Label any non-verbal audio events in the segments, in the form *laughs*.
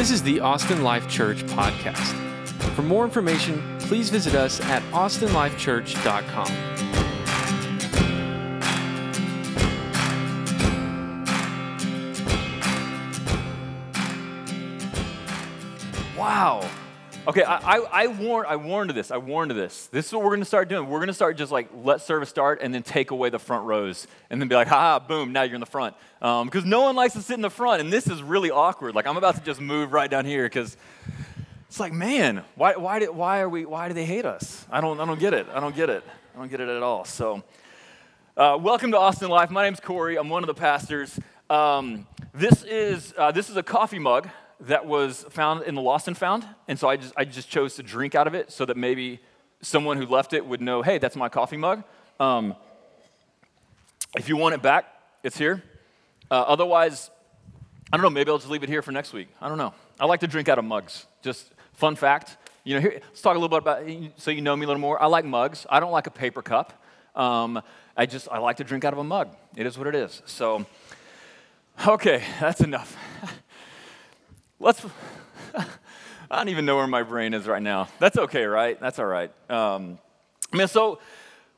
This is the Austin Life Church podcast. For more information, please visit us at austinlifechurch.com. Okay, I, I, I, warned, I warned of this. I warned of this. This is what we're to start doing. We're to start just like let service start and then take away the front rows and then be like, ha, boom, now you're in the front. Because um, no one likes to sit in the front, and this is really awkward. Like I'm about to just move right down here because it's like, man, why, why, did, why are we? Why do they hate us? I don't, I don't get it. I don't get it. I don't get it at all. So, uh, welcome to Austin Life. My name's Corey. I'm one of the pastors. Um, this is uh, this is a coffee mug that was found in the lost and found. And so I just, I just chose to drink out of it so that maybe someone who left it would know, hey, that's my coffee mug. Um, if you want it back, it's here. Uh, otherwise, I don't know, maybe I'll just leave it here for next week. I don't know. I like to drink out of mugs. Just fun fact. You know, here, let's talk a little bit about, so you know me a little more. I like mugs. I don't like a paper cup. Um, I just, I like to drink out of a mug. It is what it is. So, okay, that's enough. *laughs* Let's, *laughs* I don't even know where my brain is right now. That's okay, right? That's all right. Um, man, so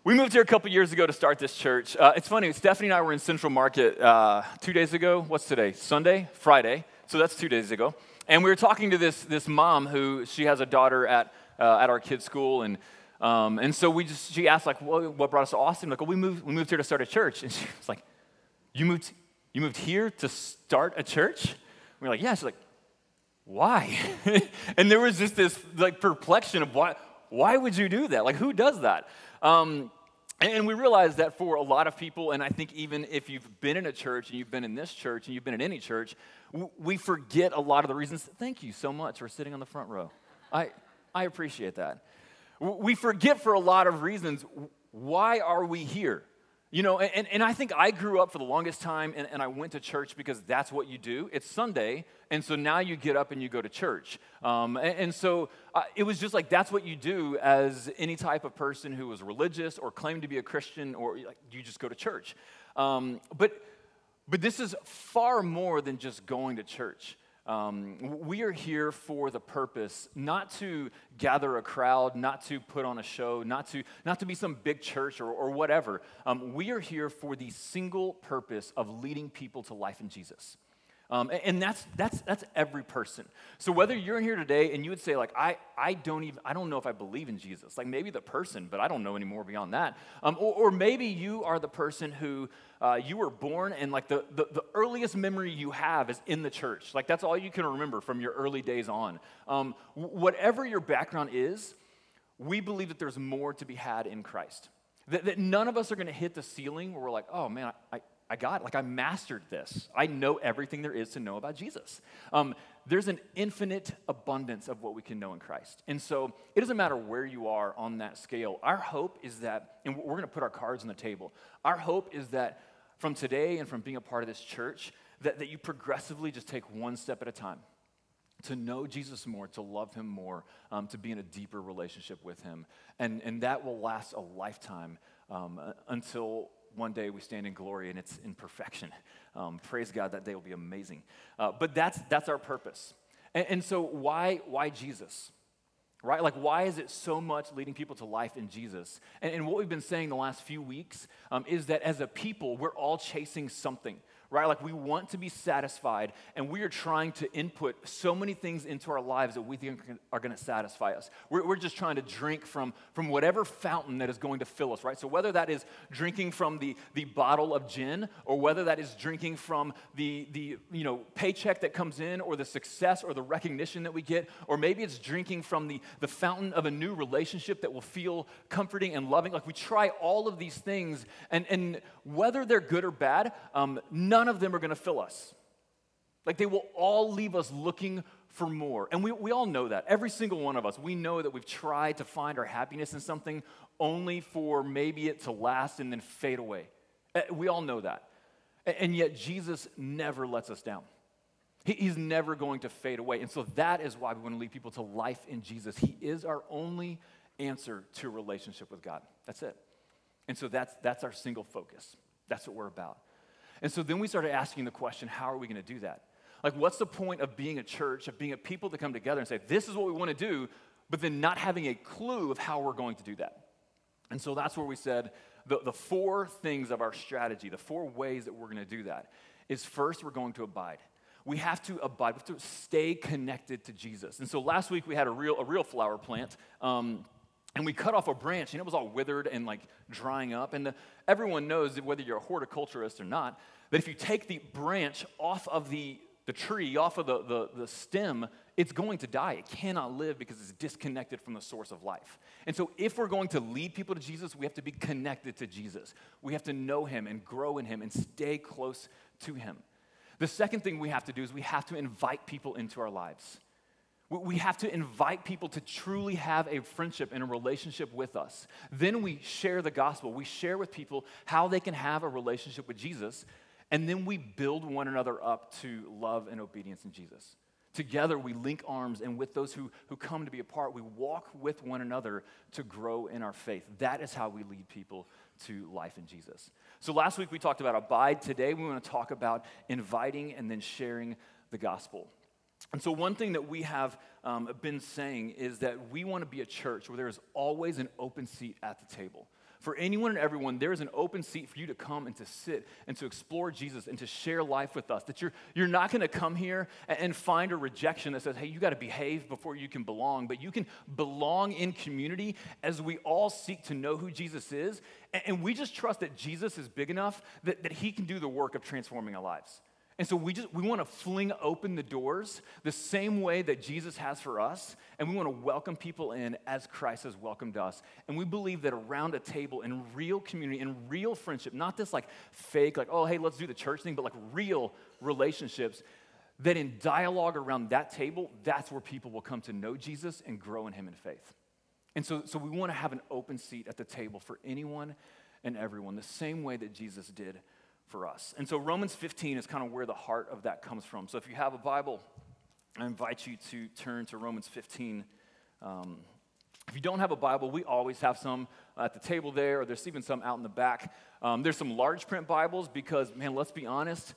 we moved here a couple years ago to start this church. Uh, it's funny, Stephanie and I were in Central Market uh, two days ago. What's today? Sunday? Friday. So that's two days ago. And we were talking to this, this mom who, she has a daughter at, uh, at our kids' school. And, um, and so we just, she asked, like, well, what brought us to Austin? Like, well, we moved, we moved here to start a church. And she was like, you moved, you moved here to start a church? we are like, yeah. She's like, why? *laughs* and there was just this like perplexion of why, why would you do that? Like, who does that? Um, and we realized that for a lot of people, and I think even if you've been in a church and you've been in this church and you've been in any church, we forget a lot of the reasons. Thank you so much for sitting on the front row. I, I appreciate that. We forget for a lot of reasons why are we here? You know, and, and I think I grew up for the longest time and, and I went to church because that's what you do. It's Sunday, and so now you get up and you go to church. Um, and, and, so uh, it was just like that's what you do as any type of person who was religious or claimed to be a Christian, or like, you just go to church. Um, but, but this is far more than just going to church. Um, we are here for the purpose not to gather a crowd, not to put on a show, not to, not to be some big church or, or whatever. Um, we are here for the single purpose of leading people to life in Jesus. Um, and that's, that's, that's every person. So whether you're in here today and you would say, like, I, I don't even, I don't know if I believe in Jesus. Like maybe the person, but I don't know any more beyond that. Um, or, or, maybe you are the person who uh, you were born and like the, the, the, earliest memory you have is in the church. Like that's all you can remember from your early days on. Um, whatever your background is, we believe that there's more to be had in Christ. That, that none of us are going to hit the ceiling where we're like, oh man, I, I got it. Like I mastered this. I know everything there is to know about Jesus. Um, there's an infinite abundance of what we can know in Christ. And so it doesn't matter where you are on that scale. Our hope is that, and we're going to put our cards on the table. Our hope is that from today and from being a part of this church, that, that you progressively just take one step at a time to know Jesus more, to love him more, um, to be in a deeper relationship with him. And, and that will last a lifetime um, until one day we stand in glory and it's in perfection. *laughs* Um, praise God, that day will be amazing. Uh, but that's, that's our purpose. And, and, so, why, why Jesus? Right? Like, why is it so much leading people to life in Jesus? And, and what we've been saying the last few weeks um, is that as a people, we're all chasing something right? Like we want to be satisfied, and we are trying to input so many things into our lives that we think are going to satisfy us. We're, we're, just trying to drink from, from whatever fountain that is going to fill us, right? So whether that is drinking from the, the bottle of gin, or whether that is drinking from the, the you know, paycheck that comes in, or the success or the recognition that we get, or maybe it's drinking from the, the fountain of a new relationship that will feel comforting and loving. Like we try all of these things, and, and whether they're good or bad, um, none none of them are going to fill us. Like they will all leave us looking for more. And we, we all know that. Every single one of us, we know that we've tried to find our happiness in something only for maybe it to last and then fade away. Eh, we all know that. And yet Jesus never lets us down. He's never going to fade away. And so that is why we want to lead people to life in Jesus. He is our only answer to a relationship with God. That's it. And so that's, that's our single focus. That's what we're about. And so then we started asking the question how are we going to do that? Like, what's the point of being a church, of being a people that come together and say, this is what we want to do, but then not having a clue of how we're going to do that? And so that's where we said the, the four things of our strategy, the four ways that we're going to do that, is first, we're going to abide. We have to abide, we have to stay connected to Jesus. And so last week we had a real, a real flower plant. Um, and we cut off a branch and it was all withered and like drying up. And the, everyone knows that whether you're a horticulturist or not that if you take the branch off of the, the tree off of the, the, the stem it's going to die. It cannot live because it's disconnected from the source of life. And so if we're going to lead people to jesus we have to be connected to jesus. We have to know him and grow in him and stay close to him. The second thing we have to do is we have to invite people into our lives we have to invite people to truly have a friendship and a relationship with us. Then we share the gospel. We share with people how they can have a relationship with Jesus. And then we build one another up to love and obedience in Jesus. Together, we link arms, and with those who, who come to be a part, we walk with one another to grow in our faith. That is how we lead people to life in Jesus. So, last week we talked about abide. Today, we want to talk about inviting and then sharing the gospel. And so, one thing that we have um, been saying is that we want to be a church where there is always an open seat at the table. For anyone and everyone, there is an open seat for you to come and to sit and to explore Jesus and to share life with us. That you're, you're not going to come here and find a rejection that says, hey, you got to behave before you can belong, but you can belong in community as we all seek to know who Jesus is. And we just trust that Jesus is big enough that, that he can do the work of transforming our lives. And so we just we want to fling open the doors the same way that Jesus has for us, and we want to welcome people in as Christ has welcomed us. And we believe that around a table in real community, in real friendship, not this like fake, like, oh, hey, let's do the church thing, but like real relationships, that in dialogue around that table, that's where people will come to know Jesus and grow in him in faith. And so, so we want to have an open seat at the table for anyone and everyone, the same way that Jesus did for us. And so Romans 15 is kind of where the heart of that comes from. So if you have a Bible, I invite you to turn to Romans 15. Um, if you don't have a Bible, we always have some at the table there, or there's even some out in the back. Um, there's some large print Bibles because, man, let's be honest,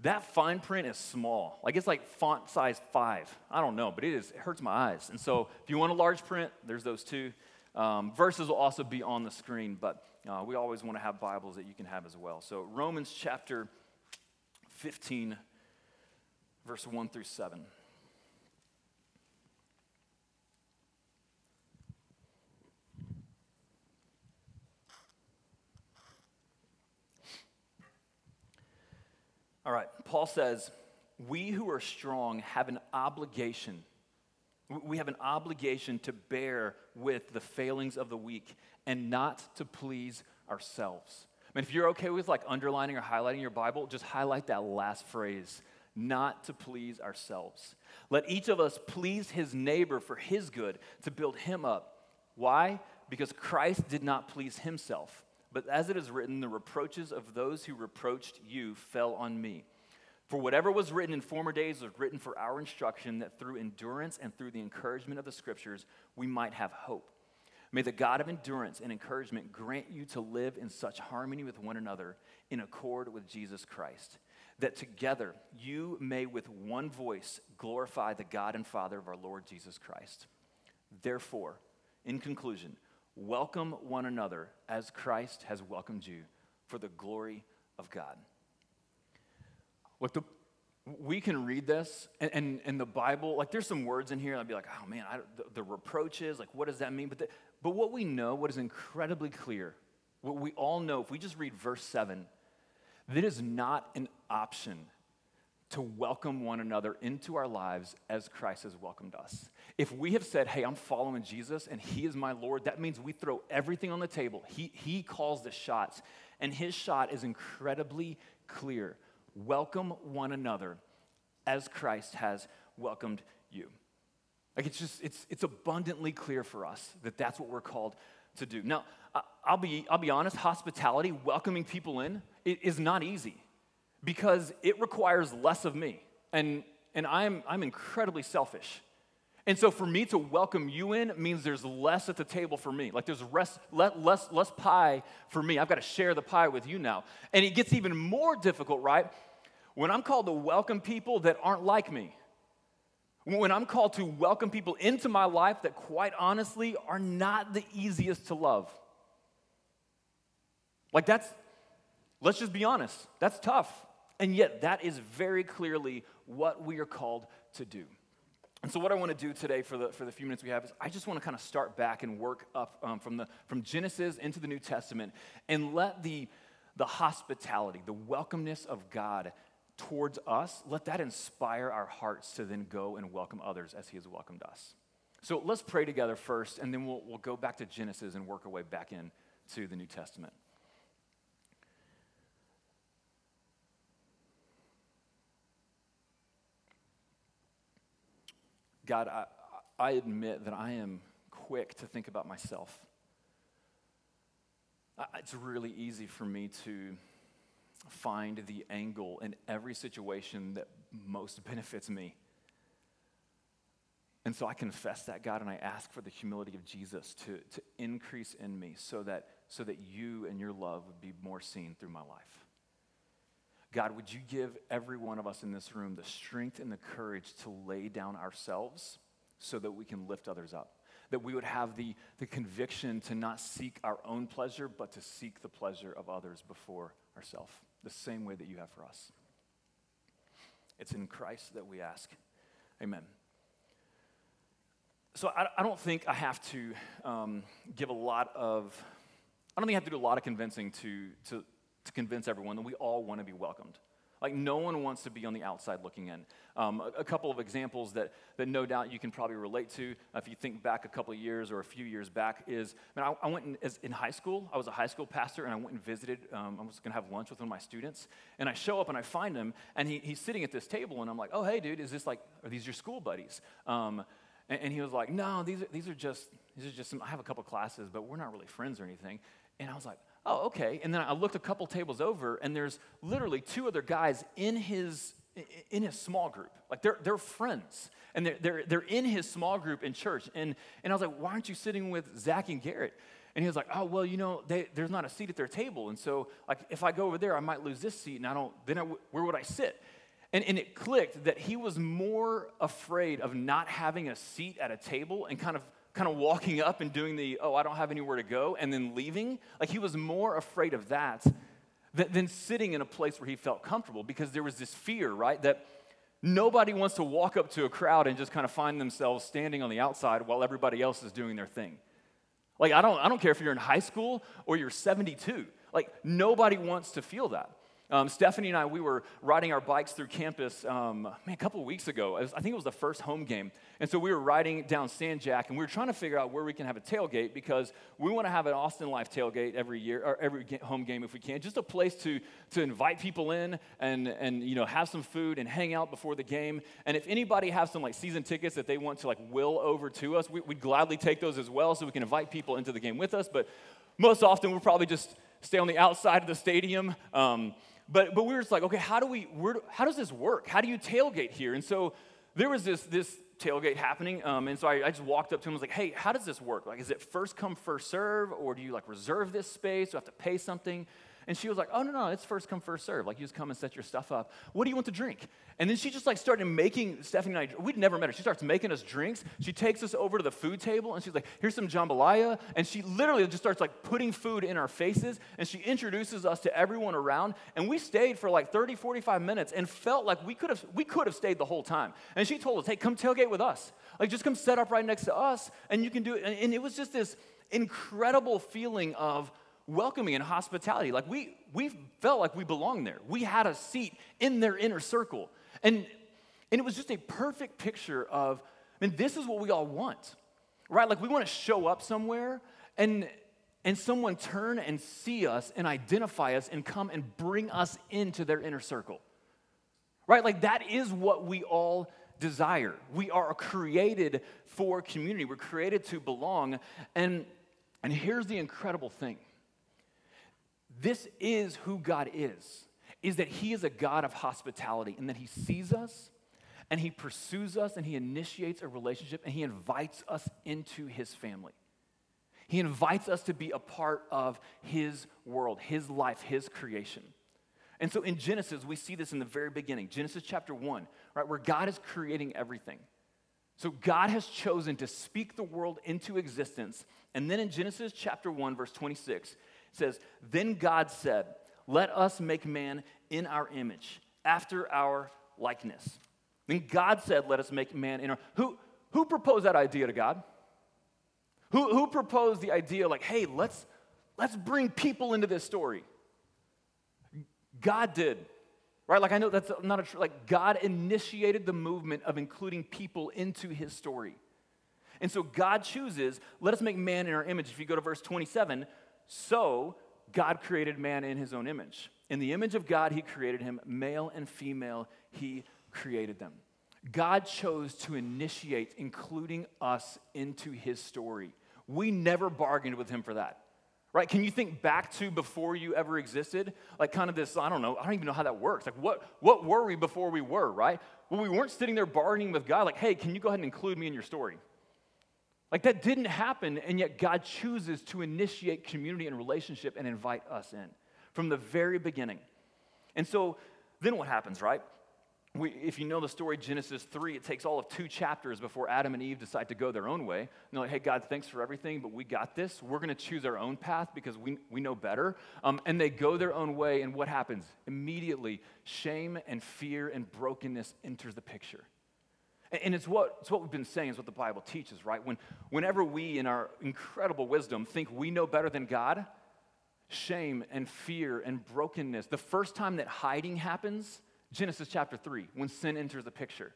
that fine print is small. Like it's like font size five. I don't know, but it is. It hurts my eyes. And so, if you want a large print, there's those two. Um, verses will also be on the screen, but uh, we always want to have Bibles that you can have as well. So, Romans chapter 15, verse 1 through 7. All right, Paul says, We who are strong have an obligation we have an obligation to bear with the failings of the weak and not to please ourselves. I mean, if you're okay with like underlining or highlighting your Bible, just highlight that last phrase not to please ourselves. Let each of us please his neighbor for his good, to build him up. Why? Because Christ did not please himself. But as it is written, the reproaches of those who reproached you fell on me. For whatever was written in former days was written for our instruction, that through endurance and through the encouragement of the scriptures, we might have hope. May the God of endurance and encouragement grant you to live in such harmony with one another in accord with Jesus Christ, that together you may with one voice glorify the God and Father of our Lord Jesus Christ. Therefore, in conclusion, welcome one another as Christ has welcomed you for the glory of God. Look, the, we can read this and, and, and, the Bible, like there's some words in here, I'd be like, oh man, I, the, the, reproaches, like what does that mean? But, the, but what we know, what is incredibly clear, what we all know, if we just read verse 7, that is not an option to welcome one another into our lives as Christ has welcomed us. If we have said, hey, I'm following Jesus and he is my Lord, that means we throw everything on the table. He, he calls the shots, and his shot is incredibly clear welcome one another as Christ has welcomed. Like it's just, it's, it's abundantly clear for us that that's what we're called to do. Now, I'll be, I'll be honest, hospitality, welcoming people in, it is not easy because it requires less of me. And, and I'm, I'm incredibly selfish. And so for me to welcome you in means there's less at the table for me. Like there's less, less, less pie for me. I've got to share the pie with you now. And it gets even more difficult, right? when I'm called to welcome people that aren't like me, when I'm called to welcome people into my life that, quite honestly, are not the easiest to love. Like, that's, let's just be honest, that's tough. And yet, that is very clearly what we are called to do. And so, what I want to do today for the, for the few minutes we have is I just want to kind of start back and work up um, from, the, from Genesis into the New Testament and let the, the hospitality, the welcomeness of God towards us, let that inspire our hearts to then go and welcome others as He has welcomed us. So, let's pray together first, and then we'll, we'll go back to Genesis and work our way back in to the New Testament. God, I, I admit that I am quick to think about myself. It's really easy for me to find the angle in every situation that most *laughs* benefits me. And so I confess that, God, and I ask for the humility of Jesus to, to increase in me so that, so that you and your love would be more seen through my life. God, would you give every one of us in this room the strength and the courage to lay down ourselves so that we can lift others up? That we would have the, the conviction to not seek our own pleasure, but to seek the pleasure of others before ourselves, the same way that you have for us. It's in Christ that we ask. Amen. So I, I don't think I have to um, give a lot of, I don't think I have to do a lot of convincing to, to, to convince everyone that we all want to be welcomed. Like, no one wants to be on the outside looking in. Um, a, a, couple of examples that, that no doubt you can probably relate to uh, if you think back a couple of years or a few years back is I, I went in, as, in high school, I was a high school pastor, and I went and visited. Um, I was going to have lunch with one of my students. And I show up and I find him, and he, he's sitting at this table, and I'm like, oh, hey, dude, is this like, are these your school buddies? Um, and, and, he was like, no, these are, these are just, these are just some, I have a couple classes, but we're not really friends or anything. And I was like, oh, okay. And then I looked a couple tables over, and there's literally two other guys in his in his small group. Like they're, they're friends. And they're, they're, they're in his small group in church. And, and I was like, why aren't you sitting with Zach and Garrett? And he was like, oh, well, you know, they, there's not a seat at their table. And so, like, if I go over there, I might lose this seat. And I don't, then I, where would I sit? And, and it clicked that he was more afraid of not having a seat at a table and kind of kind of walking up and doing the, oh, I don't have anywhere to go, and then leaving. Like he was more afraid of that than, than sitting in a place where he felt comfortable because there was this fear, right? That nobody wants to walk up to a crowd and just kind of find themselves standing on the outside while everybody else is doing their thing. Like, I don't, I don't care if you're in high school or you're 72. Like, nobody wants to feel that. Um, Stephanie and I, we were riding our bikes through campus, um, man, a couple weeks ago. Was, I think it was the first home game. And so we were riding down San Jac, and we were trying to figure out where we can have a tailgate because we want to have an Austin Life tailgate every year, or every home game if we can. Just a place to, to invite people in and, and, you know, have some food and hang out before the game. And if anybody has some, like, season tickets that they want to, like, will over to us, we, we'd gladly take those as well so we can invite people into the game with us. But most often, we'll probably just stay on the outside of the stadium. Um, but, but we were just like, okay, how do we, where, how does this work? How do you tailgate here? And so there was this, this tailgate happening. Um, and so I, I, just walked up to him and was like, hey, how does this work? Like, is it first come, first serve? Or do you like reserve this space? Do you have to pay something? And she was like, oh, no, no, it's first come, first serve. Like, you just come and set your stuff up. What do you want to drink? And then she just like started making, Stephanie and I, we'd never met her. She starts making us drinks. She takes us over to the food table and she's like, here's some jambalaya. And she literally just starts like putting food in our faces and she introduces us to everyone around. And we stayed for like 30, 45 minutes and felt like we could have, we could have stayed the whole time. And she told us, hey, come tailgate with us. Like, just come set up right next to us and you can do it. And it was just this incredible feeling of, welcoming and hospitality. Like we, we felt like we belonged there. We had a seat in their inner circle. And, and it was just a perfect picture of, I mean, this is what we all want, right? Like we want to show up somewhere and, and someone turn and see us and identify us and come and bring us into their inner circle, right? Like that is what we all desire. We are created for community. We're created to belong. And, and here's the incredible thing this is who God is, is that he is a God of hospitality and that he sees us and he pursues us and he initiates a relationship and he invites us into his family. He invites us to be a part of his world, his life, his creation. And so in Genesis, we see this in the very beginning, Genesis chapter 1, right, where God is creating everything. So God has chosen to speak the world into existence. And then in Genesis chapter 1, verse 26, it says, Then God said, Let us make man in our image, after our likeness. Then God said, Let us make man in our. Who, who proposed that idea to God? Who, who proposed the idea, like, hey, let's, let's bring people into this story? God did. Right? Like, I know that's not a true, like, God initiated the movement of including people into his story. And so God chooses, let us make man in our image. If you go to verse 27, so God created man in his own image. In the image of God, he created him, male and female, he created them. God chose to initiate including us into his story. We never bargained with him for that. Right? Can you think back to before you ever existed? Like kind of this, I don't know, I don't even know how that works. Like what what were we before we were, right? Well, we weren't sitting there bargaining with God like, "Hey, can you go ahead and include me in your story?" Like that didn't happen, and yet God chooses to initiate community and relationship and invite us in from the very beginning. And so then what happens, right? we, if you know the story, Genesis 3, it takes all of two chapters before Adam and Eve decide to go their own way. And they're like, hey, God, thanks for everything, but we got this. We're going to choose our own path because we, we know better. Um, and they go their own way, and what happens? Immediately, shame and fear and brokenness enters the picture. And, it's, what, it's what we've been saying, is what the Bible teaches, right? When, whenever we, in our incredible wisdom, think we know better than God, shame and fear and brokenness, the first time that hiding happens, Genesis chapter 3, when sin enters the picture.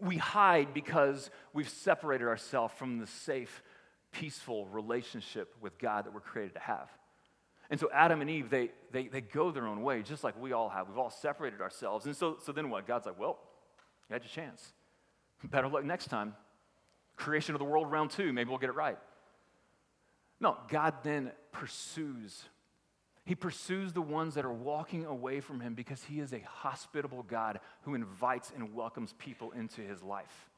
We hide because we've separated ourselves from the safe, peaceful relationship with God that we're created to have. And so Adam and Eve, they, they, they go their own way, just like we all have. We've all separated ourselves. And so, so then what? God's like, well, you had your chance. Better luck next time. Creation of the world, round two, maybe we'll get it right. No, God then pursues he pursues the ones that are walking away from him because he is a hospitable God who invites and welcomes people into his life.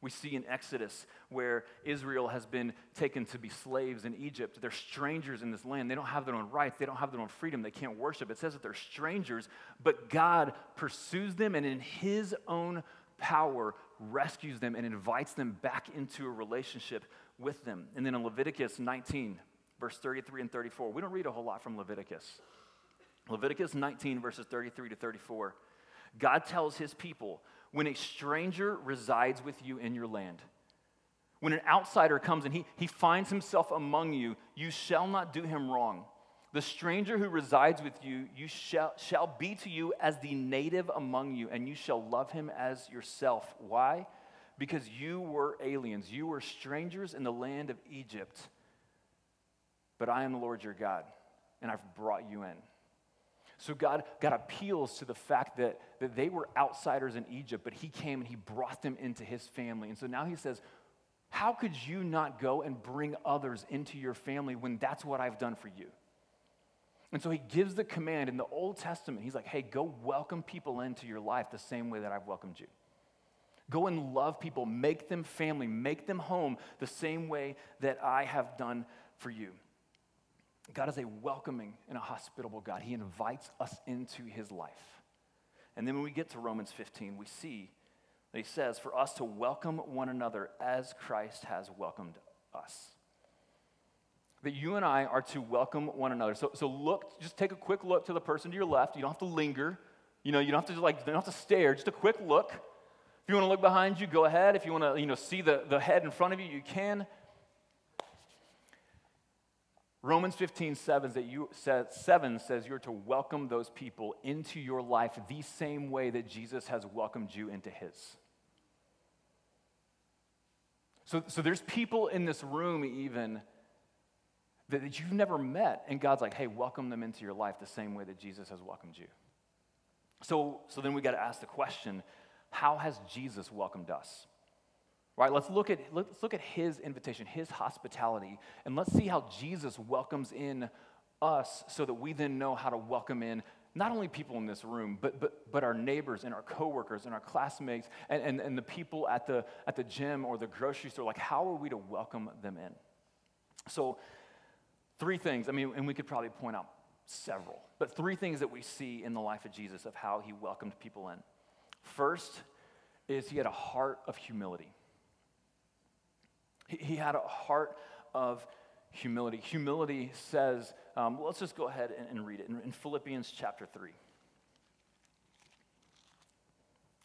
We see in Exodus where Israel has been taken to be slaves in Egypt. They're strangers in this land. They don't have their own rights. They don't have their own freedom. They can't worship. It says that they're strangers, but God pursues them and in his own power rescues them and invites them back into a relationship with them. And then in Leviticus 19, verse 33 and 34. We don't read a whole lot from Leviticus. Leviticus 19, verses 33 to 34. God tells his people, when a stranger resides with you in your land, when an outsider comes and he, he finds himself among you, you shall not do him wrong. The stranger who resides with you, you shall, shall be to you as the native among you, and you shall love him as yourself. Why? Because you were aliens. You were strangers in the land of Egypt. But I am the Lord your God, and I've brought you in. So God, God appeals to the fact that, that they were outsiders in Egypt, but he came and he brought them into his family. And so now he says, How could you not go and bring others into your family when that's what I've done for you? And so he gives the command in the Old Testament. He's like, Hey, go welcome people into your life the same way that I've welcomed you. Go and love people, make them family, make them home the same way that I have done for you. God is a welcoming and a hospitable God. He invites us into his life. And then when we get to Romans 15, we see that he says, For us to welcome one another as Christ has welcomed us. That you and I are to welcome one another. So, so look, just take a quick look to the person to your left. You don't have to linger. You know, you don't have to like, you don't have to stare. Just a quick look. If you want to look behind you, go ahead. If you want to, you know, see the, the head in front of you, you can. Romans 15, 7, that you, says, 7 says you're to welcome those people into your life the same way that Jesus has welcomed you into his. So, so there's people in this room, even that, that you've never met, and God's like, hey, welcome them into your life the same way that Jesus has welcomed you. So, so then we got to ask the question how has Jesus welcomed us? Right? Let's look at let's look at his invitation, his hospitality, and let's see how Jesus welcomes in us so that we then know how to welcome in not only people in this room, but, but, but our neighbors and our coworkers and our classmates and, and, and the people at the, at the gym or the grocery store. Like, how are we to welcome them in? So, three things. I mean, and we could probably point out several, but three things that we see in the life of Jesus of how he welcomed people in. First is he had a heart of humility. He, he had a heart of humility. Humility says, um, let's just go ahead and, and read it in, in Philippians chapter 3.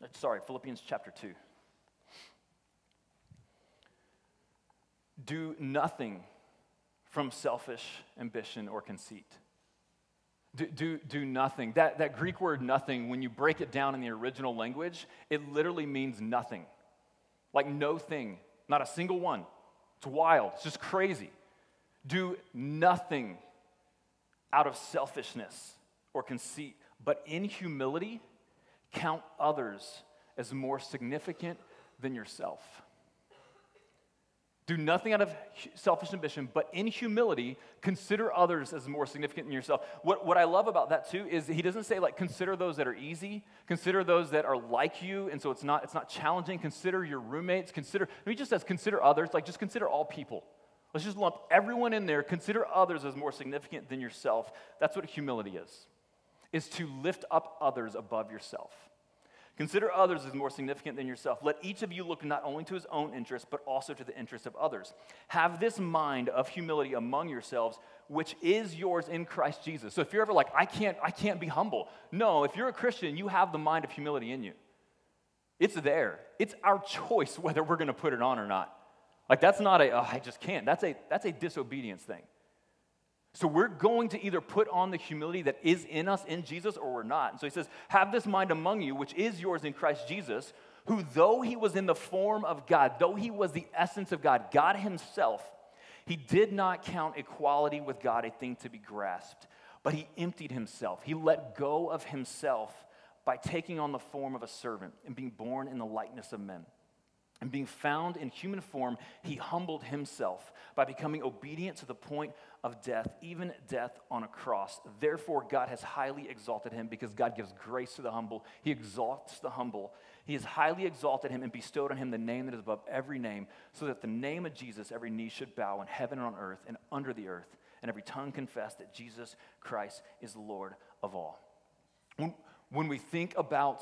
Uh, sorry, Philippians chapter 2. Do nothing from selfish ambition or conceit. Do, do, do nothing. That, that Greek word nothing, when you break it down in the original language, it literally means nothing. Like no thing, not a single one. It's wild, it's just crazy. Do nothing out of selfishness or conceit, but in humility, count others as more significant than yourself. Do nothing out of selfish ambition, but in humility, consider others as more significant than yourself. What, what I love about that too is he doesn't say, like, consider those that are easy, consider those that are like you, and so it's not, it's not challenging. Consider your roommates, consider, he just says, consider others, like, just consider all people. Let's just lump everyone in there, consider others as more significant than yourself. That's what humility is, is to lift up others above yourself. Consider others as more significant than yourself. Let each of you look not only to his own interest, but also to the interest of others. Have this mind of humility among yourselves, which is yours in Christ Jesus. So if you're ever like, I can't, I can't be humble. No, if you're a Christian, you have the mind of humility in you. It's there. It's our choice whether we're going to put it on or not. Like that's not a, oh, I just can't. That's a, that's a disobedience thing. So we're going to either put on the humility that is in us in Jesus or we're not. And so he says, Have this mind among you, which is yours in Christ Jesus, who, though he was in the form of God, though he was the essence of God, God himself, he did not count equality with God a thing to be grasped, but he emptied himself. He let go of himself by taking on the form of a servant and being born in the likeness of men. And being found in human form, he humbled himself by becoming obedient to the point of death, even death on a cross. Therefore, God has highly exalted him because God gives grace to the humble. He exalts the humble. He has highly exalted him and bestowed on him the name that is above every name, so that the name of Jesus every knee should bow in heaven and on earth and under the earth, and every tongue confess that Jesus Christ is Lord of all. When, when we think about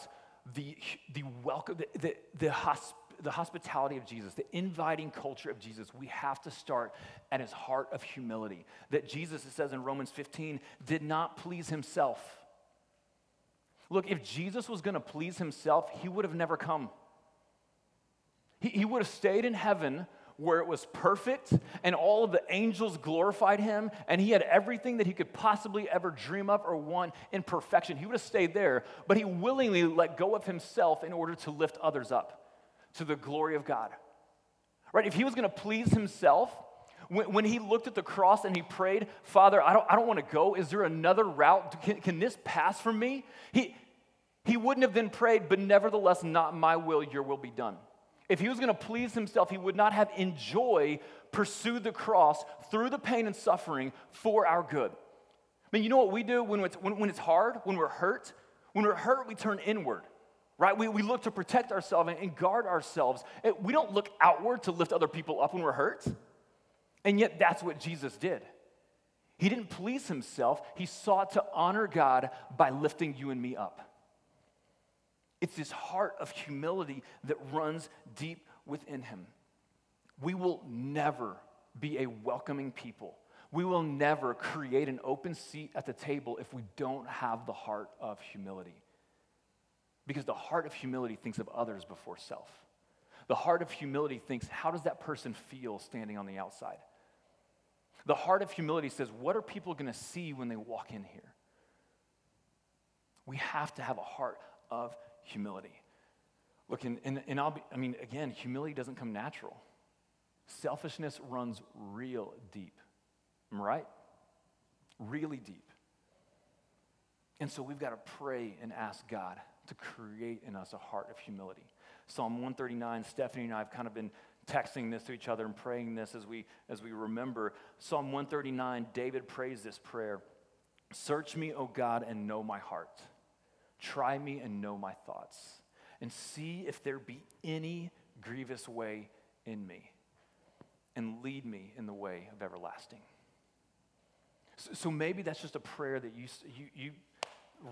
the, the welcome, the, the, the hospitality, the hospitality of Jesus, the inviting culture of Jesus, we have to start at his heart of humility. That Jesus, it says in Romans 15, did not please himself. Look, if Jesus was going to please himself, he would have never come. He, he would have stayed in heaven where it was perfect and all of the angels glorified him and he had everything that he could possibly ever dream of or want in perfection. He would have stayed there, but he willingly let go of himself in order to lift others up to the glory of God. Right? If he was going to please himself, when, when, he looked at the cross and he prayed, Father, I don't, I don't want to go. Is there another route? Can, can this pass from me? He, he wouldn't have then prayed, but nevertheless, not my will, your will be done. If he was going to please himself, he would not have in joy pursued the cross through the pain and suffering for our good. I mean, you know what we do when it's, when, when it's hard, when we're hurt? When we're hurt, we turn inward right? We, we look to protect ourselves and guard ourselves. We don't look outward to lift other people up when we're hurt. And yet, that's what Jesus did. He didn't please himself, he sought to honor God by lifting you and me up. It's this heart of humility that runs deep within him. We will never be a welcoming people. We will never create an open seat at the table if we don't have the heart of humility. Because the heart of humility thinks of others before self. The heart of humility thinks, how does that person feel standing on the outside? The heart of humility says, what are people going to see when they walk in here? We have to have a heart of humility. Look, and, and, and I'll be, I mean, again, humility doesn't come natural. Selfishness runs real deep. Am I right? Really deep. And so we've got to pray and ask God to create in us a heart of humility. Psalm 139, Stephanie and I have kind of been texting this to each other and praying this as we as we remember. Psalm 139, David prays this prayer. Search me, O God, and know my heart. Try me and know my thoughts, and see if there be any grievous way in me, and lead me in the way of everlasting. So, so maybe that's just a prayer that you, you, you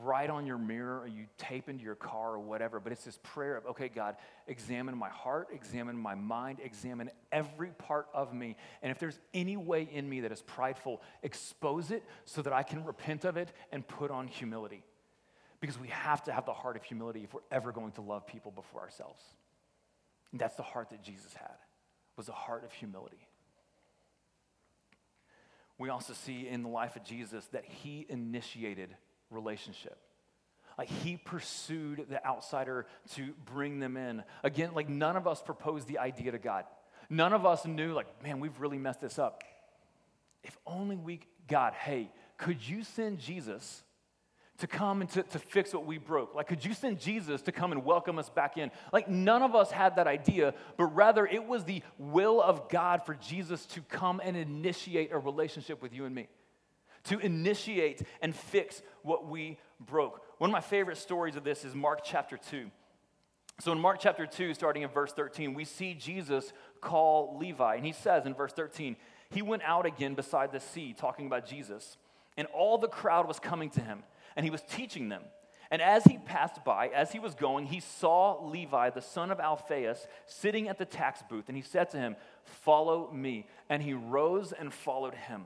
write on your mirror or you tape into your car or whatever, but it's this prayer of, okay, God, examine my heart, examine my mind, examine every part of me. And if there's any way in me that is prideful, expose it so that I can repent of it and put on humility. Because we have to have the heart of humility if we're ever going to love people before ourselves. And that's the heart that Jesus had, was a heart of humility. We also see in the life of Jesus that he initiated relationship. Like he pursued the outsider to bring them in. Again, like none of us proposed the idea to God. None of us knew, like, man, we've really messed this up. If only we, God, hey, could you send Jesus to come and to, to fix what we broke? Like, could you send Jesus to come and welcome us back in? Like, none of us had that idea, but rather it was the will of God for Jesus to come and initiate a relationship with you and me, to initiate and fix what we broke. One of my favorite stories of this is Mark chapter 2. So, in Mark chapter 2, starting in verse 13, we see Jesus call Levi, and he says in verse 13, he went out again beside the sea, talking about Jesus, and all the crowd was coming to him and he was teaching them. And as he passed by, as he was going, he saw Levi, the son of Alphaeus, sitting at the tax booth, and he said to him, Follow me. And he rose and followed him.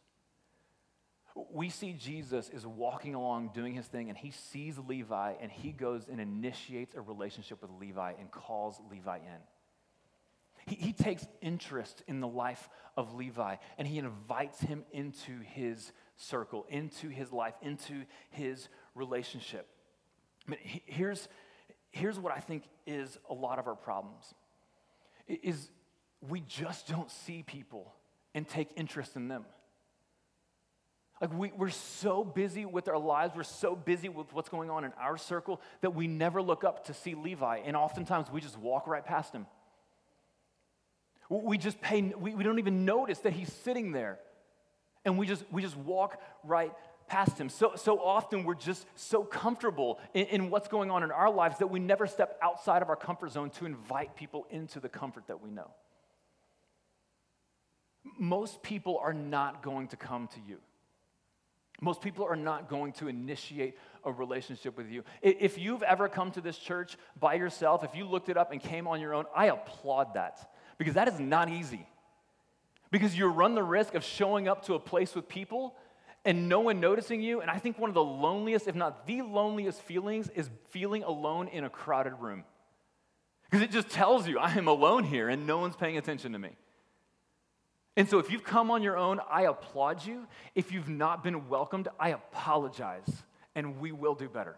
We see Jesus is walking along doing his thing, and he sees Levi, and he goes and initiates a relationship with Levi and calls Levi in. He, he takes interest in the life of Levi, and he invites him into his circle, into his life, into his relationship. I mean, here's, here's what I think is a lot of our problems is we just don't see people and take interest in them. Like we, we're so busy with our lives, we're so busy with what's going on in our circle that we never look up to see Levi, and oftentimes we just walk right past him. We just pay, we, we don't even notice that he's sitting there. And we just, we just walk right past him. So, so often we're just so comfortable in, in, what's going on in our lives that we never step outside of our comfort zone to invite people into the comfort that we know. Most people are not going to come to you. Most people are not going to initiate a relationship with you. If you've ever come to this church by yourself, if you looked it up and came on your own, I applaud that because that is not easy. Because you run the risk of showing up to a place with people and no one noticing you. And I think one of the loneliest, if not the loneliest feelings, is feeling alone in a crowded room. Because it just tells you, I am alone here and no one's paying attention to me. And so if you've come on your own, I applaud you. If you've not been welcomed, I apologize, and we will do better.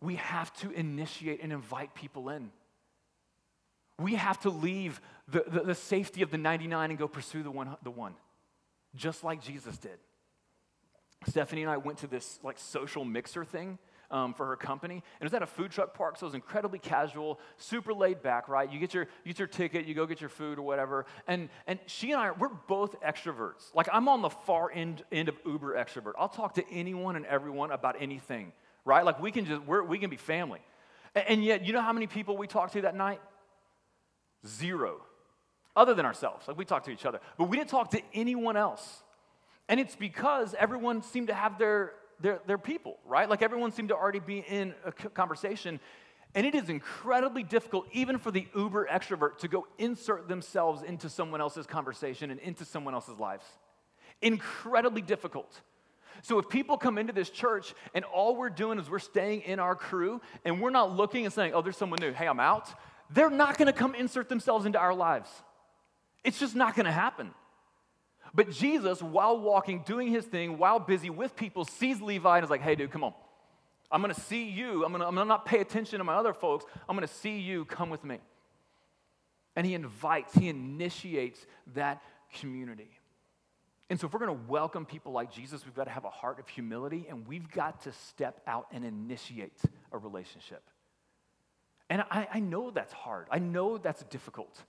We have to initiate and invite people in. We have to leave the, the, the, safety of the 99 and go pursue the one, the one, just like Jesus did. Stephanie and I went to this like social mixer thing um, for her company, and it was at a food truck park, so it was incredibly casual, super laid back, right? You get your, you get your ticket, you go get your food or whatever, and, and she and I, we're both extroverts. Like I'm on the far end, end of uber extrovert. I'll talk to anyone and everyone about anything, right? Like we can just, we're, we can be family. And, and yet, you know how many people we talked to that night? Zero. Other than ourselves. Like we talked to each other. But we didn't talk to anyone else. And it's because everyone seemed to have their, their, their people, right? Like everyone seemed to already be in a conversation. And it is incredibly difficult, even for the uber extrovert, to go insert themselves into someone else's conversation and into someone else's lives. Incredibly difficult. So if people come into this church and all we're doing is we're staying in our crew and we're not looking and saying, oh, there's someone new, hey, I'm out, they're not to come insert themselves into our lives. It's just not to happen. But Jesus, while walking, doing his thing, while busy with people, sees Levi and is like, hey, dude, come on. I'm going to see you. I'm going I'm to not pay attention to my other folks. I'm going to see you. Come with me. And he invites, he initiates that community. And so, if we're going to welcome people like Jesus, we've got to have a heart of humility and we've got to step out and initiate a relationship. And I, I know that's hard, I know that's difficult.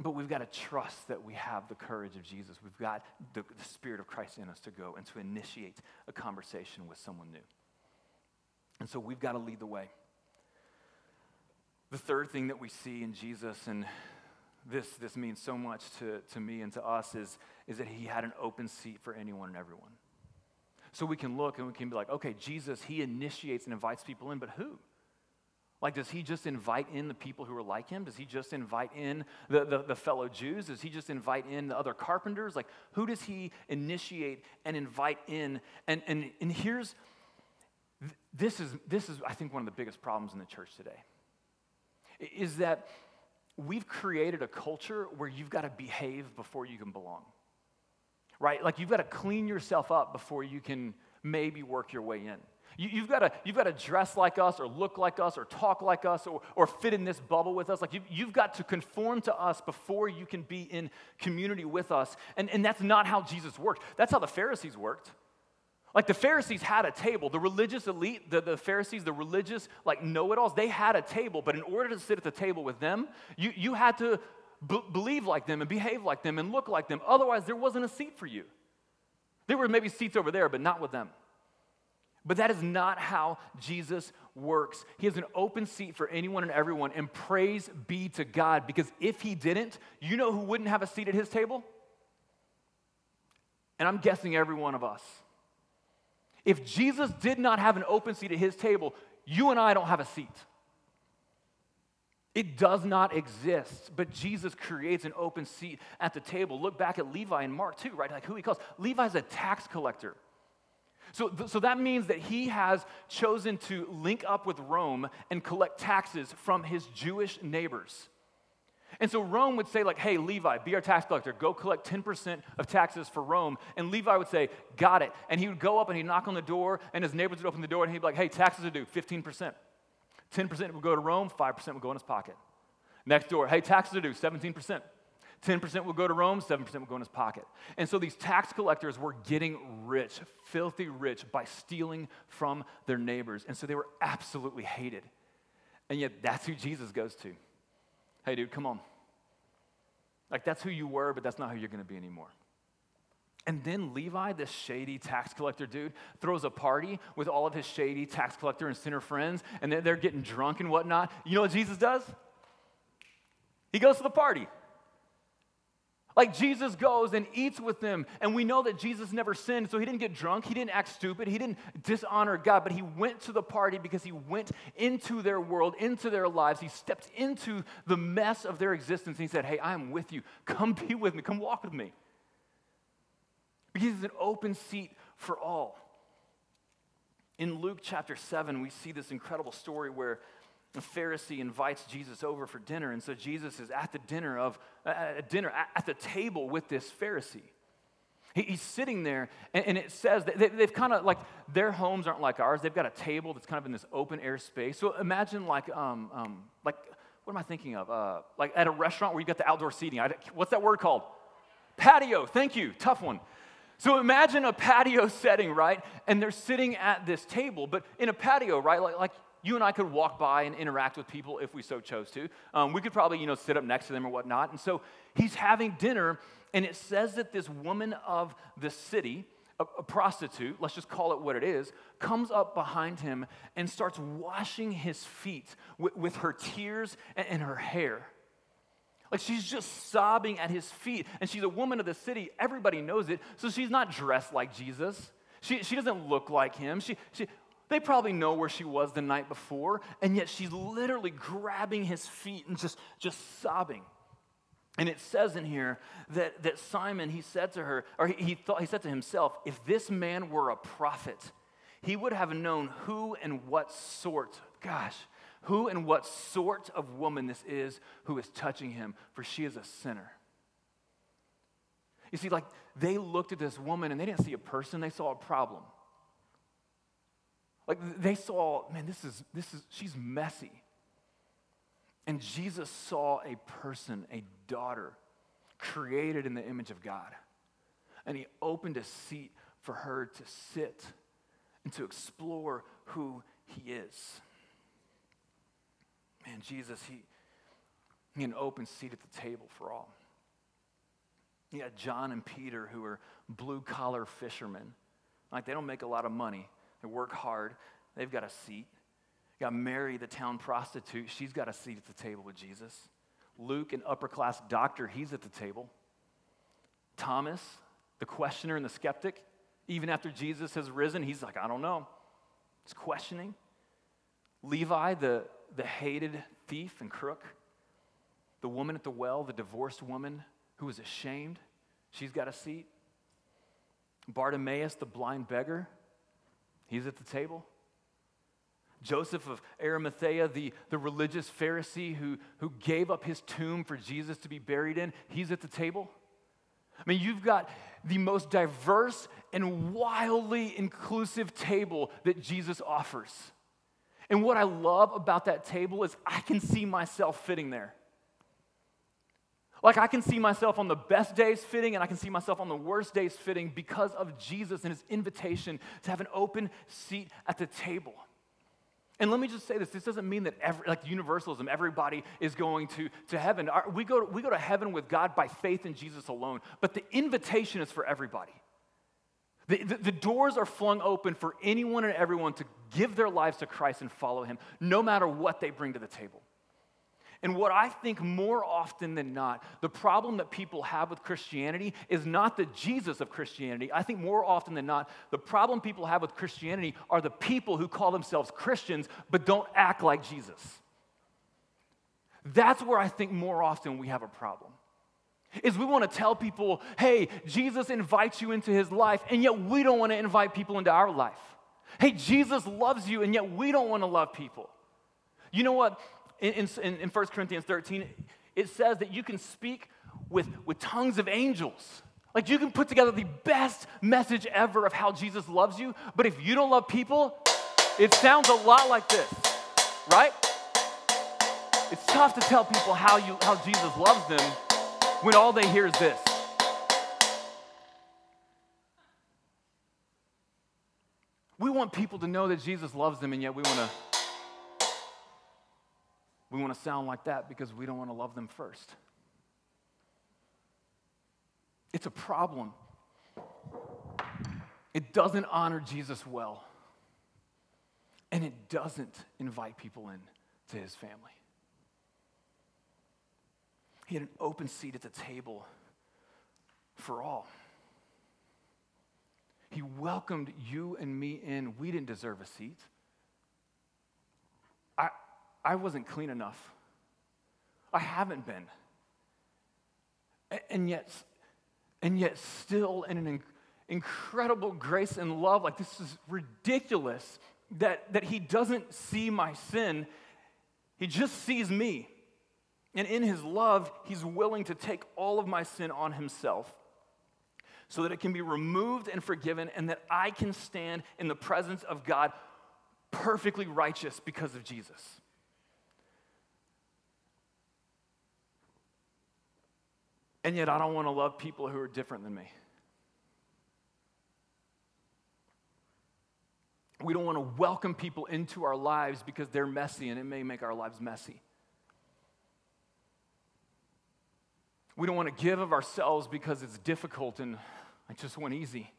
But we've got to trust that we have the courage of Jesus. We've got the, the, Spirit of Christ in us to go and to initiate a conversation with someone new. And so we've got to lead the way. The third thing that we see in Jesus, and this, this means so much to, to me and to us, is, is that he had an open seat for anyone and everyone. So we can look and we can be like, okay, Jesus, he initiates and invites people in, but who? Like, does he just invite in the people who are like him? Does he just invite in the, the, the, fellow Jews? Does he just invite in the other carpenters? Like, who does he initiate and invite in? And, and, and here's this is, this is, I think, one of the biggest problems in the church today is that we've created a culture where you've got to behave before you can belong. Right? Like, you've got to clean yourself up before you can maybe work your way in. You, have got to, you've got to dress like us or look like us or talk like us or, or fit in this bubble with us. Like you've, you've got to conform to us before you can be in community with us. And, and that's not how Jesus worked. That's how the Pharisees worked. Like the Pharisees had a table. The religious elite, the, the Pharisees, the religious, like know it alls, they had a table. But in order to sit at the table with them, you, you had to b- believe like them and behave like them and look like them. Otherwise, there wasn't a seat for you. There were maybe seats over there, but not with them. But that is not how Jesus works. He has an open seat for anyone and everyone, and praise be to God, because if he didn't, you know who wouldn't have a seat at his table? And I'm guessing every one of us. If Jesus did not have an open seat at his table, you and I don't have a seat. It does not exist, but Jesus creates an open seat at the table. Look back at Levi and Mark 2, right? Like who he calls. Levi's a tax collector. So, so that means that he has chosen to link up with Rome and collect taxes from his Jewish neighbors. And so Rome would say, like, hey, Levi, be our tax collector. Go collect 10% of taxes for Rome. And Levi would say, got it. And he would go up and he'd knock on the door, and his neighbors would open the door, and he'd be like, hey, taxes are due, 15%. 10% would go to Rome, 5% would go in his pocket. Next door, hey, taxes are due, 17%. 10% will go to Rome, 7% will go in his pocket. And so these tax collectors were getting rich, filthy rich, by stealing from their neighbors. And so they were absolutely hated. And yet that's who Jesus goes to. Hey, dude, come on. Like, that's who you were, but that's not who you're going to be anymore. And then Levi, this shady tax collector dude, throws a party with all of his shady tax collector and sinner friends, and they're getting drunk and whatnot. You know what Jesus does? He goes to the party. Like Jesus goes and eats with them, and we know that Jesus never sinned, so he didn't get drunk, he didn't act stupid, he didn't dishonor God, but he went to the party because he went into their world, into their lives. He stepped into the mess of their existence, and he said, Hey, I am with you. Come be with me, come walk with me. Because it's an open seat for all. In Luke chapter 7, we see this incredible story where a Pharisee invites Jesus over for dinner, and so Jesus is at the dinner of at dinner at the table with this Pharisee. he's sitting there, and, it says that they, have kind of like their homes aren't like ours. They've got a table that's kind of in this open air space. So imagine like um, um, like what am I thinking of? Uh, like at a restaurant where you've got the outdoor seating. I, what's that word called? Patio. Thank you. Tough one. So imagine a patio setting, right? And they're sitting at this table, but in a patio, right? Like, like you and I could walk by and interact with people if we so chose to. Um, we could probably, you know, sit up next to them or whatnot. And so he's having dinner, and it says that this woman of the city, a, a prostitute, let's just call it what it is, comes up behind him and starts washing his feet with, with her tears and, and her hair. Like she's just sobbing at his feet. And she's a woman of the city. Everybody knows it. So she's not dressed like Jesus. She, she doesn't look like him. She, she, they probably know where she was the night before, and yet she's literally grabbing his feet and just, just sobbing. And it says in here that, that Simon, he said to her, or he, he, thought, he said to himself, if this man were a prophet, he would have known who and what sort, gosh, who and what sort of woman this is who is touching him, for she is a sinner. You see, like they looked at this woman and they didn't see a person, they saw a problem. Like they saw, man, this is, this is, she's messy. And Jesus saw a person, a daughter created in the image of God. And he opened a seat for her to sit and to explore who he is. Man, Jesus, he, he had an open seat at the table for all. You had John and Peter, who are blue collar fishermen. Like, they don't make a lot of money, they work hard, they've got a seat. You got Mary, the town prostitute, she's got a seat at the table with Jesus. Luke, an upper class doctor, he's at the table. Thomas, the questioner and the skeptic, even after Jesus has risen, he's like, I don't know. He's questioning. Levi, the, the hated thief and crook. The woman at the well, the divorced woman who was ashamed, she's got a seat. Bartimaeus, the blind beggar, he's at the table. Joseph of Arimathea, the, the religious Pharisee who, who gave up his tomb for Jesus to be buried in, he's at the table. I mean, you've got the most diverse and wildly inclusive table that Jesus offers. And what I love about that table is I can see myself fitting there. Like I can see myself on the best days fitting, and I can see myself on the worst days fitting because of Jesus and his invitation to have an open seat at the table. And let me just say this this doesn't mean that, every, like universalism, everybody is going to, to heaven. Our, we, go to, we go to heaven with God by faith in Jesus alone, but the invitation is for everybody. The, the, the, doors are flung open for anyone and everyone to give their lives to Christ and follow Him, no matter what they bring to the table. And what I think more often than not, the problem that people have with Christianity is not the Jesus of Christianity. I think more often than not, the problem people have with Christianity are the people who call themselves Christians but don't act like Jesus. That's where I think more often we have a problem. Is we want to tell people, hey, Jesus invites you into his life, and yet we don't want to invite people into our life. Hey, Jesus loves you, and yet we don't want to love people. You know what? In, in, in 1 Corinthians 13, it says that you can speak with, with tongues of angels. Like you can put together the best message ever of how Jesus loves you, but if you don't love people, it sounds a lot like this, right? It's tough to tell people how, you, how Jesus loves them when all they hear is this. We want people to know that Jesus loves them, and yet we want to we want to sound like that because we don't want to love them first. It's a problem. It doesn't honor Jesus well. And it doesn't invite people in to his family. He had an open seat at the table for all. He welcomed you and me in. We didn't deserve a seat. I, wasn't clean enough. I haven't been. And yet, and yet still in an incredible grace and love, like this is ridiculous that, that he doesn't see my sin, he just sees me. And in his love, he's willing to take all of my sin on himself so that it can be removed and forgiven, and that I can stand in the presence of God perfectly righteous because of Jesus. And yet, I don't want to love people who are different than me. We don't want to welcome people into our lives because they're messy and it may make our lives messy. We don't want to give of ourselves because it's difficult and it just went easy.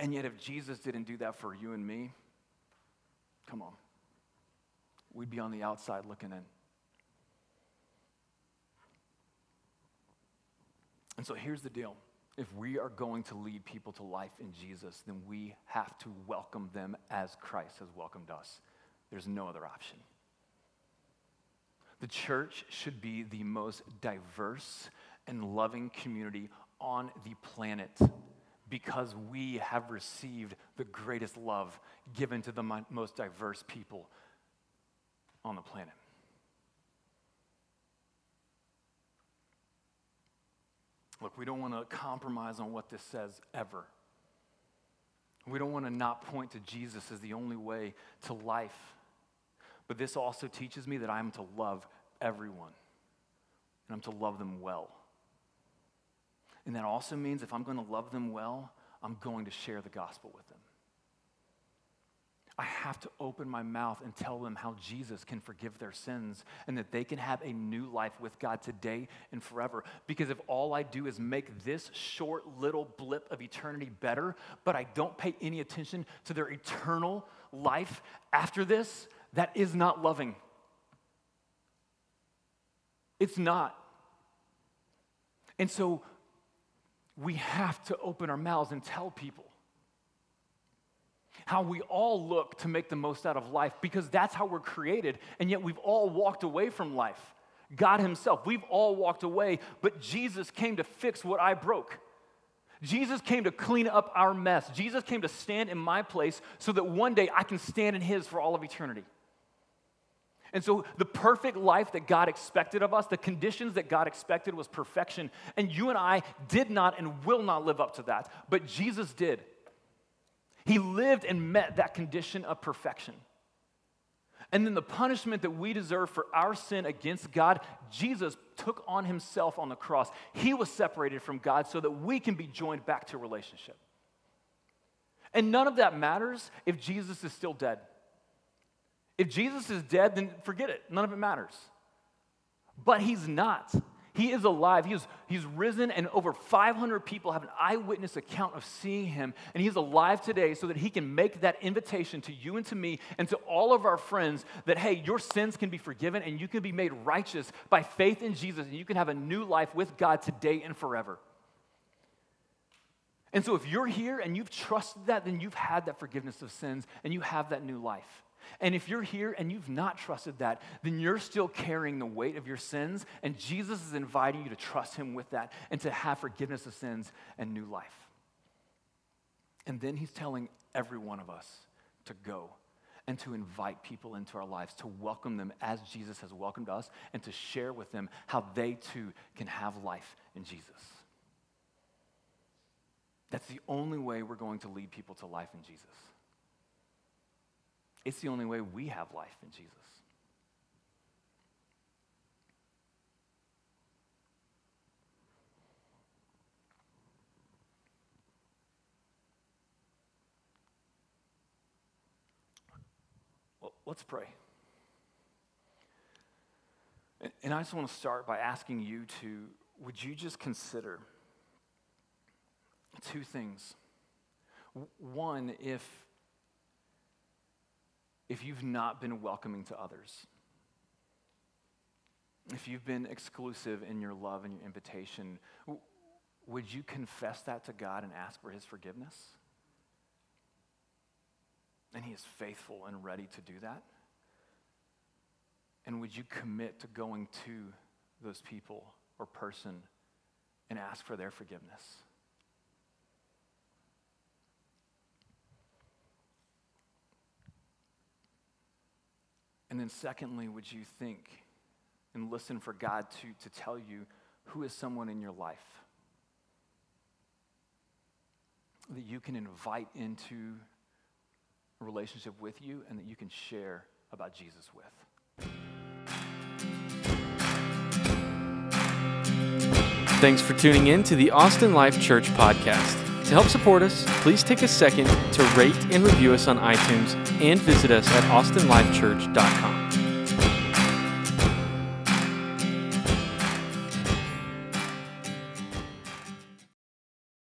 And yet, if Jesus didn't do that for you and me, come on, we'd be on the outside looking in. And so here's the deal. If we are going to lead people to life in Jesus, then we have to welcome them as Christ has welcomed us. There's no other option. The church should be the most diverse and loving community on the planet because we have received the greatest love given to the most diverse people on the planet. Look, we don't want to compromise on what this says ever. We don't want to not point to Jesus as the only way to life. But this also teaches me that I am to love everyone. and I'm to love them well. And that also means if I'm going to love them well, I'm going to share the gospel with them. I have to open my mouth and tell them how Jesus can forgive their sins and that they can have a new life with God today and forever. Because if all I do is make this short little blip of eternity better, but I don't pay any attention to their eternal life after this, that is not loving. It's not. And so we have to open our mouths and tell people how we all look to make the most out of life because that's how we're created, and yet we've all walked away from life. God Himself, we've all walked away, but Jesus came to fix what I broke. Jesus came to clean up our mess. Jesus came to stand in my place so that one day I can stand in His for all of eternity. And so, the perfect life that God expected of us, the conditions that God expected was perfection. And you and I did not and will not live up to that. But Jesus did. He lived and met that condition of perfection. And then the punishment that we deserve for our sin against God, Jesus took on himself on the cross. He was separated from God so that we can be joined back to relationship. And none of that matters if Jesus is still dead. If Jesus is dead, then forget it. None of it matters. But he's not. He is alive. He is, he's risen, and over 500 people have an eyewitness account of seeing him. And he's alive today so that he can make that invitation to you and to me and to all of our friends that, hey, your sins can be forgiven and you can be made righteous by faith in Jesus and you can have a new life with God today and forever. And so if you're here and you've trusted that, then you've had that forgiveness of sins and you have that new life. And if you're here and you've not trusted that, then you're still carrying the weight of your sins, and Jesus is inviting you to trust Him with that and to have forgiveness of sins and new life. And then He's telling every one of us to go and to invite people into our lives, to welcome them as Jesus has welcomed us, and to share with them how they too can have life in Jesus. That's the only way we're going to lead people to life in Jesus. It's the only way we have life in Jesus. Well, let's pray. And I just want to start by asking you to would you just consider two things? One, if if you've not been welcoming to others, if you've been exclusive in your love and your invitation, would you confess that to God and ask for His forgiveness? And He is faithful and ready to do that. And would you commit to going to those people or person and ask for their forgiveness? And then, secondly, would you think and listen for God to, to tell you who is someone in your life that you can invite into a relationship with you and that you can share about Jesus with? Thanks for tuning in to the Austin Life Church podcast. To help support us, please take a second to rate and review us on iTunes and visit us at austinlifechurch.com.